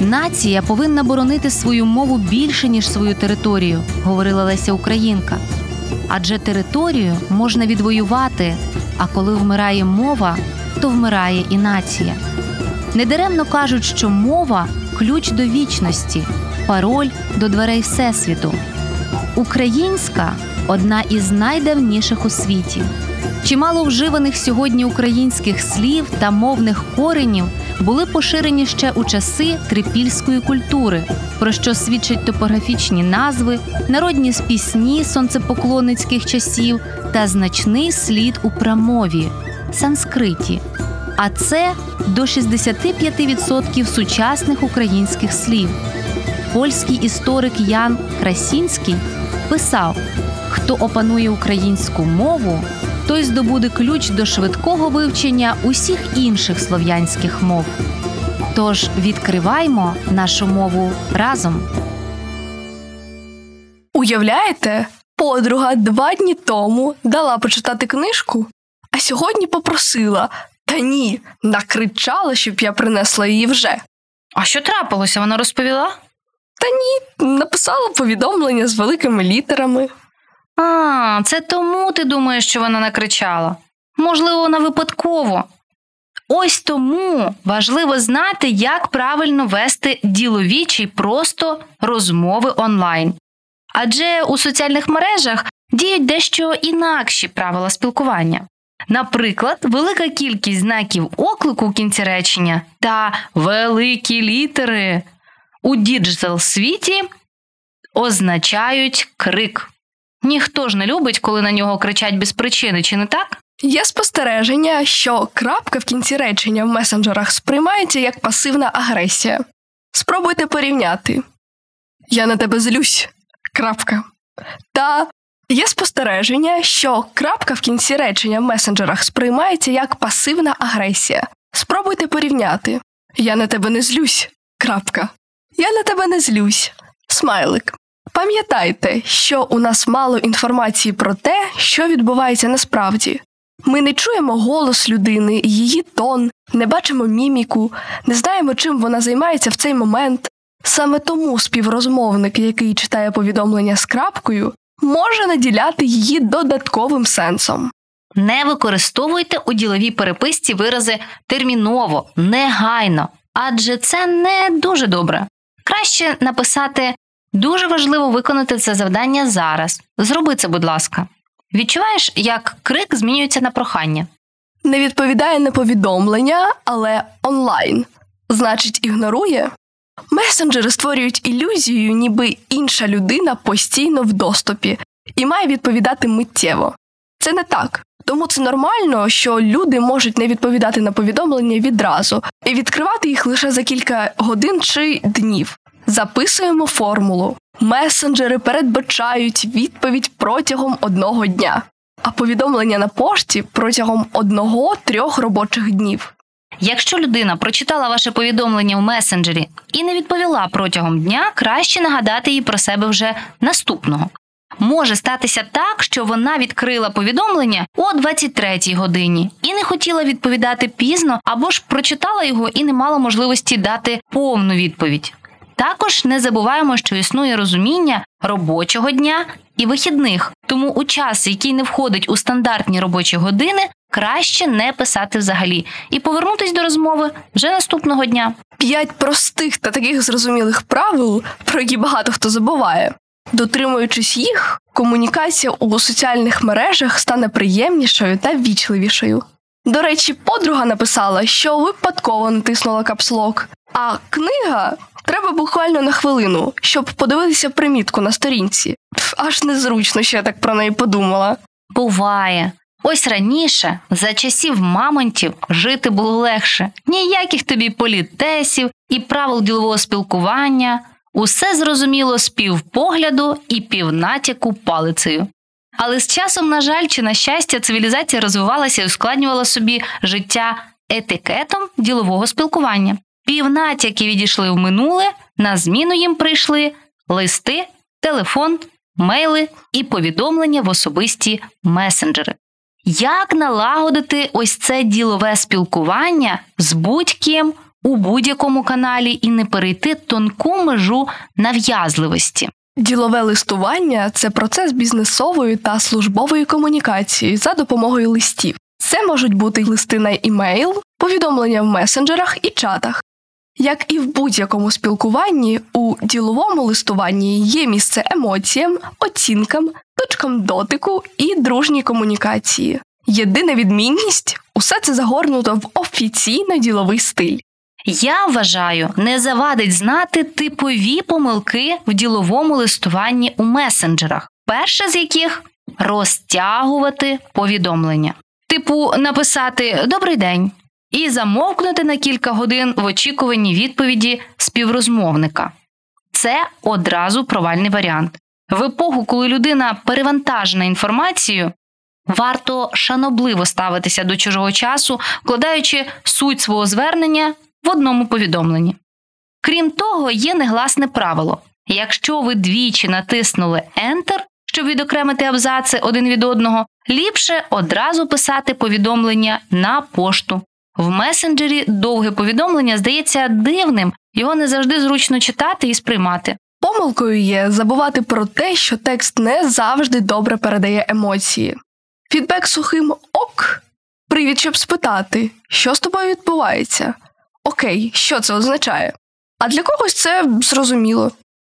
Нація повинна боронити свою мову більше, ніж свою територію, говорила Леся Українка. Адже територію можна відвоювати, а коли вмирає мова, то вмирає і нація. Недаремно кажуть, що мова ключ до вічності, пароль до дверей Всесвіту. Українська одна із найдавніших у світі. Чимало вживаних сьогодні українських слів та мовних коренів були поширені ще у часи трипільської культури, про що свідчать топографічні назви, народні пісні сонцепоклонницьких часів та значний слід у прамові санскриті. А це до 65% сучасних українських слів. Польський історик Ян Красінський писав: хто опанує українську мову, той здобуде ключ до швидкого вивчення усіх інших слов'янських мов. Тож відкриваймо нашу мову разом. Уявляєте, подруга два дні тому дала почитати книжку, а сьогодні попросила. Та ні, накричала, щоб я принесла її вже. А що трапилося? Вона розповіла? Та ні, написала повідомлення з великими літерами. А, це тому ти думаєш, що вона накричала. Можливо, вона випадково. Ось тому важливо знати, як правильно вести ділові чи просто розмови онлайн. Адже у соціальних мережах діють дещо інакші правила спілкування. Наприклад, велика кількість знаків оклику в кінці речення та великі літери у digital світі означають крик. Ніхто ж не любить, коли на нього кричать без причини, чи не так? Є спостереження, що крапка в кінці речення в месенджерах сприймається як пасивна агресія. Спробуйте порівняти. Я на тебе злюсь. Крапка. Та є спостереження, що крапка в кінці речення в месенджерах сприймається як пасивна агресія. Спробуйте порівняти. Я на тебе не злюсь. Крапка. Я на тебе не злюсь. Смайлик. Пам'ятайте, що у нас мало інформації про те, що відбувається насправді. Ми не чуємо голос людини, її тон, не бачимо міміку, не знаємо, чим вона займається в цей момент. Саме тому співрозмовник, який читає повідомлення з крапкою, може наділяти її додатковим сенсом. Не використовуйте у діловій переписці вирази терміново, негайно, адже це не дуже добре. Краще написати дуже важливо виконати це завдання зараз. Зроби це, будь ласка. Відчуваєш, як крик змінюється на прохання. Не відповідає на повідомлення, але онлайн. Значить, ігнорує. Месенджери створюють ілюзію, ніби інша людина постійно в доступі і має відповідати миттєво. Це не так. Тому це нормально, що люди можуть не відповідати на повідомлення відразу і відкривати їх лише за кілька годин чи днів. Записуємо формулу. Месенджери передбачають відповідь протягом одного дня, а повідомлення на пошті протягом одного-трьох робочих днів. Якщо людина прочитала ваше повідомлення в месенджері і не відповіла протягом дня, краще нагадати їй про себе вже наступного. Може статися так, що вона відкрила повідомлення о 23-й годині і не хотіла відповідати пізно, або ж прочитала його і не мала можливості дати повну відповідь. Також не забуваємо, що існує розуміння робочого дня і вихідних, тому у час, який не входить у стандартні робочі години, краще не писати взагалі і повернутись до розмови вже наступного дня. П'ять простих та таких зрозумілих правил, про які багато хто забуває. Дотримуючись їх, комунікація у соціальних мережах стане приємнішою та ввічливішою. До речі, подруга написала, що випадково натиснула капслок, а книга треба буквально на хвилину, щоб подивитися примітку на сторінці. Аж незручно, що я так про неї подумала. Буває. Ось раніше, за часів мамонтів, жити було легше. Ніяких тобі політесів і правил ділового спілкування. Усе зрозуміло з півпогляду і півнатяку палицею. Але з часом, на жаль, чи на щастя, цивілізація розвивалася і ускладнювала собі життя етикетом ділового спілкування. Півнатяки відійшли в минуле, на зміну їм прийшли листи, телефон, мейли і повідомлення в особисті месенджери. Як налагодити ось це ділове спілкування з будь-ким у будь-якому каналі і не перейти тонку межу нав'язливості? Ділове листування це процес бізнесової та службової комунікації за допомогою листів. Це можуть бути листи на імейл, повідомлення в месенджерах і чатах. Як і в будь-якому спілкуванні, у діловому листуванні є місце емоціям, оцінкам, точкам дотику і дружній комунікації. Єдина відмінність усе це загорнуто в офіційно діловий стиль. Я вважаю, не завадить знати типові помилки в діловому листуванні у месенджерах, перша з яких розтягувати повідомлення. Типу, написати Добрий день і замовкнути на кілька годин в очікуванні відповіді співрозмовника. Це одразу провальний варіант. В епоху, коли людина перевантажена інформацією, варто шанобливо ставитися до чужого часу, вкладаючи суть свого звернення в одному повідомленні. Крім того, є негласне правило: якщо ви двічі натиснули Enter, щоб відокремити абзаци один від одного, ліпше одразу писати повідомлення на пошту. В месенджері довге повідомлення здається дивним, його не завжди зручно читати і сприймати. Помилкою є забувати про те, що текст не завжди добре передає емоції. Фідбек сухим ок. Привід, щоб спитати, що з тобою відбувається. Окей, що це означає? А для когось це зрозуміло.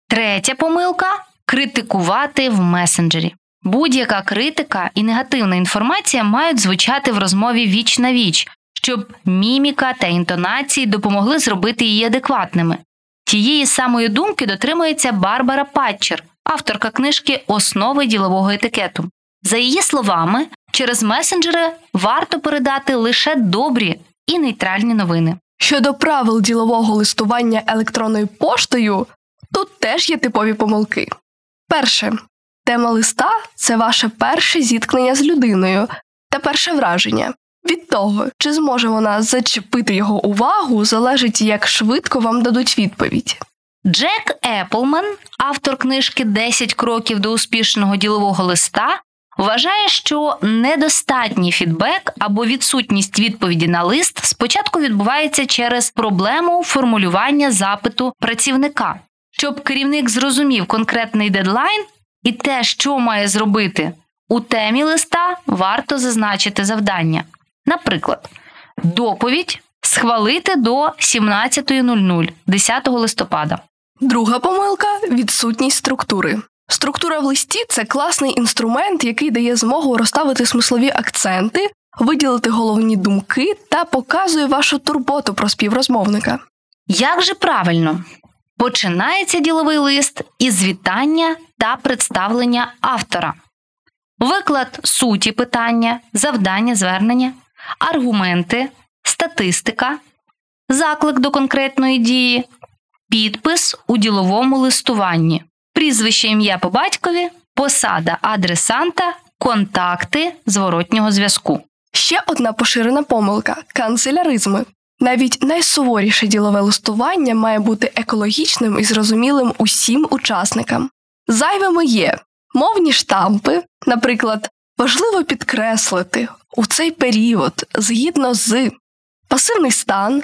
Третя помилка критикувати в месенджері. Будь-яка критика і негативна інформація мають звучати в розмові віч на віч, щоб міміка та інтонації допомогли зробити її адекватними. Тієї самої думки дотримується Барбара Патчер, авторка книжки Основи ділового етикету. За її словами, через месенджери варто передати лише добрі і нейтральні новини. Щодо правил ділового листування електронною поштою, тут теж є типові помилки. Перше, тема листа це ваше перше зіткнення з людиною та перше враження. Від того, чи зможе вона зачепити його увагу, залежить, як швидко вам дадуть відповідь. Джек Еплман, автор книжки «10 кроків до успішного ділового листа, вважає, що недостатній фідбек або відсутність відповіді на лист спочатку відбувається через проблему формулювання запиту працівника. Щоб керівник зрозумів конкретний дедлайн і те, що має зробити, у темі листа варто зазначити завдання. Наприклад, доповідь схвалити до 17.00 10 листопада. Друга помилка відсутність структури. Структура в листі це класний інструмент, який дає змогу розставити смислові акценти, виділити головні думки та показує вашу турботу про співрозмовника. Як же правильно? Починається діловий лист із вітання та представлення автора, виклад суті питання, завдання звернення, аргументи, статистика, заклик до конкретної дії, підпис у діловому листуванні, прізвище ім'я по батькові, посада адресанта, контакти зворотнього зв'язку. Ще одна поширена помилка канцеляризми. Навіть найсуворіше ділове листування має бути екологічним і зрозумілим усім учасникам. Зайвими є Мовні штампи, наприклад, важливо підкреслити у цей період згідно з пасивний стан,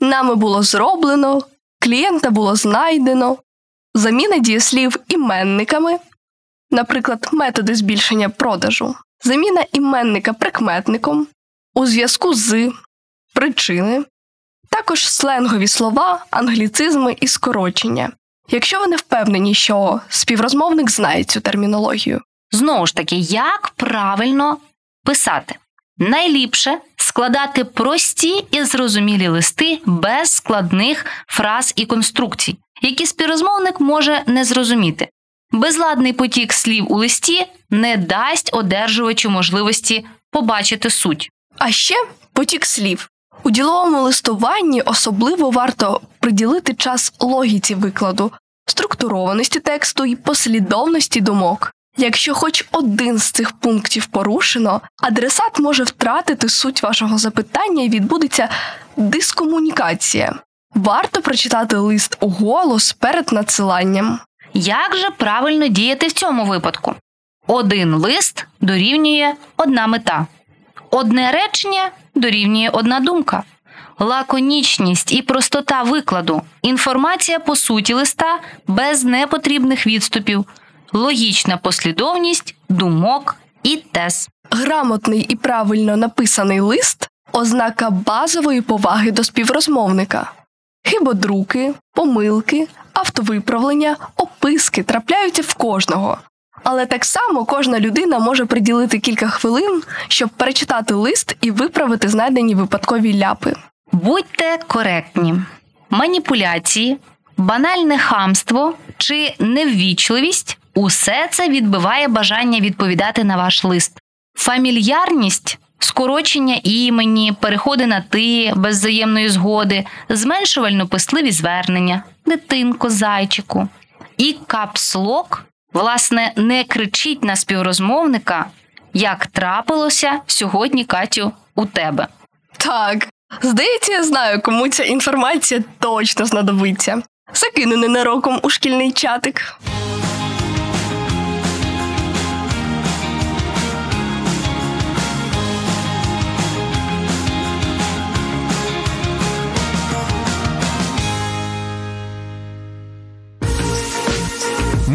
нами було зроблено, клієнта було знайдено, заміна дієслів іменниками, наприклад, методи збільшення продажу, заміна іменника прикметником у зв'язку з причини, також сленгові слова, англіцизми і скорочення. Якщо ви не впевнені, що співрозмовник знає цю термінологію, Знову ж таки, як правильно писати? Найліпше складати прості і зрозумілі листи без складних фраз і конструкцій, які співрозмовник може не зрозуміти. Безладний потік слів у листі не дасть одержувачу можливості побачити суть. А ще потік слів. У діловому листуванні особливо варто приділити час логіці викладу, структурованості тексту і послідовності думок. Якщо хоч один з цих пунктів порушено, адресат може втратити суть вашого запитання і відбудеться дискомунікація. Варто прочитати лист у голос перед надсиланням. Як же правильно діяти в цьому випадку? Один лист дорівнює одна мета, одне речення дорівнює одна думка. Лаконічність і простота викладу, інформація по суті листа без непотрібних відступів, логічна послідовність думок і тез. Грамотний і правильно написаний лист ознака базової поваги до співрозмовника. Хибодруки, помилки, автовиправлення, описки трапляються в кожного. Але так само кожна людина може приділити кілька хвилин, щоб перечитати лист і виправити знайдені випадкові ляпи. Будьте коректні. Маніпуляції, банальне хамство чи неввічливість усе це відбиває бажання відповідати на ваш лист. Фамільярність, скорочення імені, переходи на ти без взаємної згоди, зменшувально писливі звернення, дитинко, зайчику. І капслок, власне, не кричить на співрозмовника, як трапилося сьогодні, Катю, у тебе. Так, здається, я знаю, кому ця інформація точно знадобиться. Закину ненароком у шкільний чатик.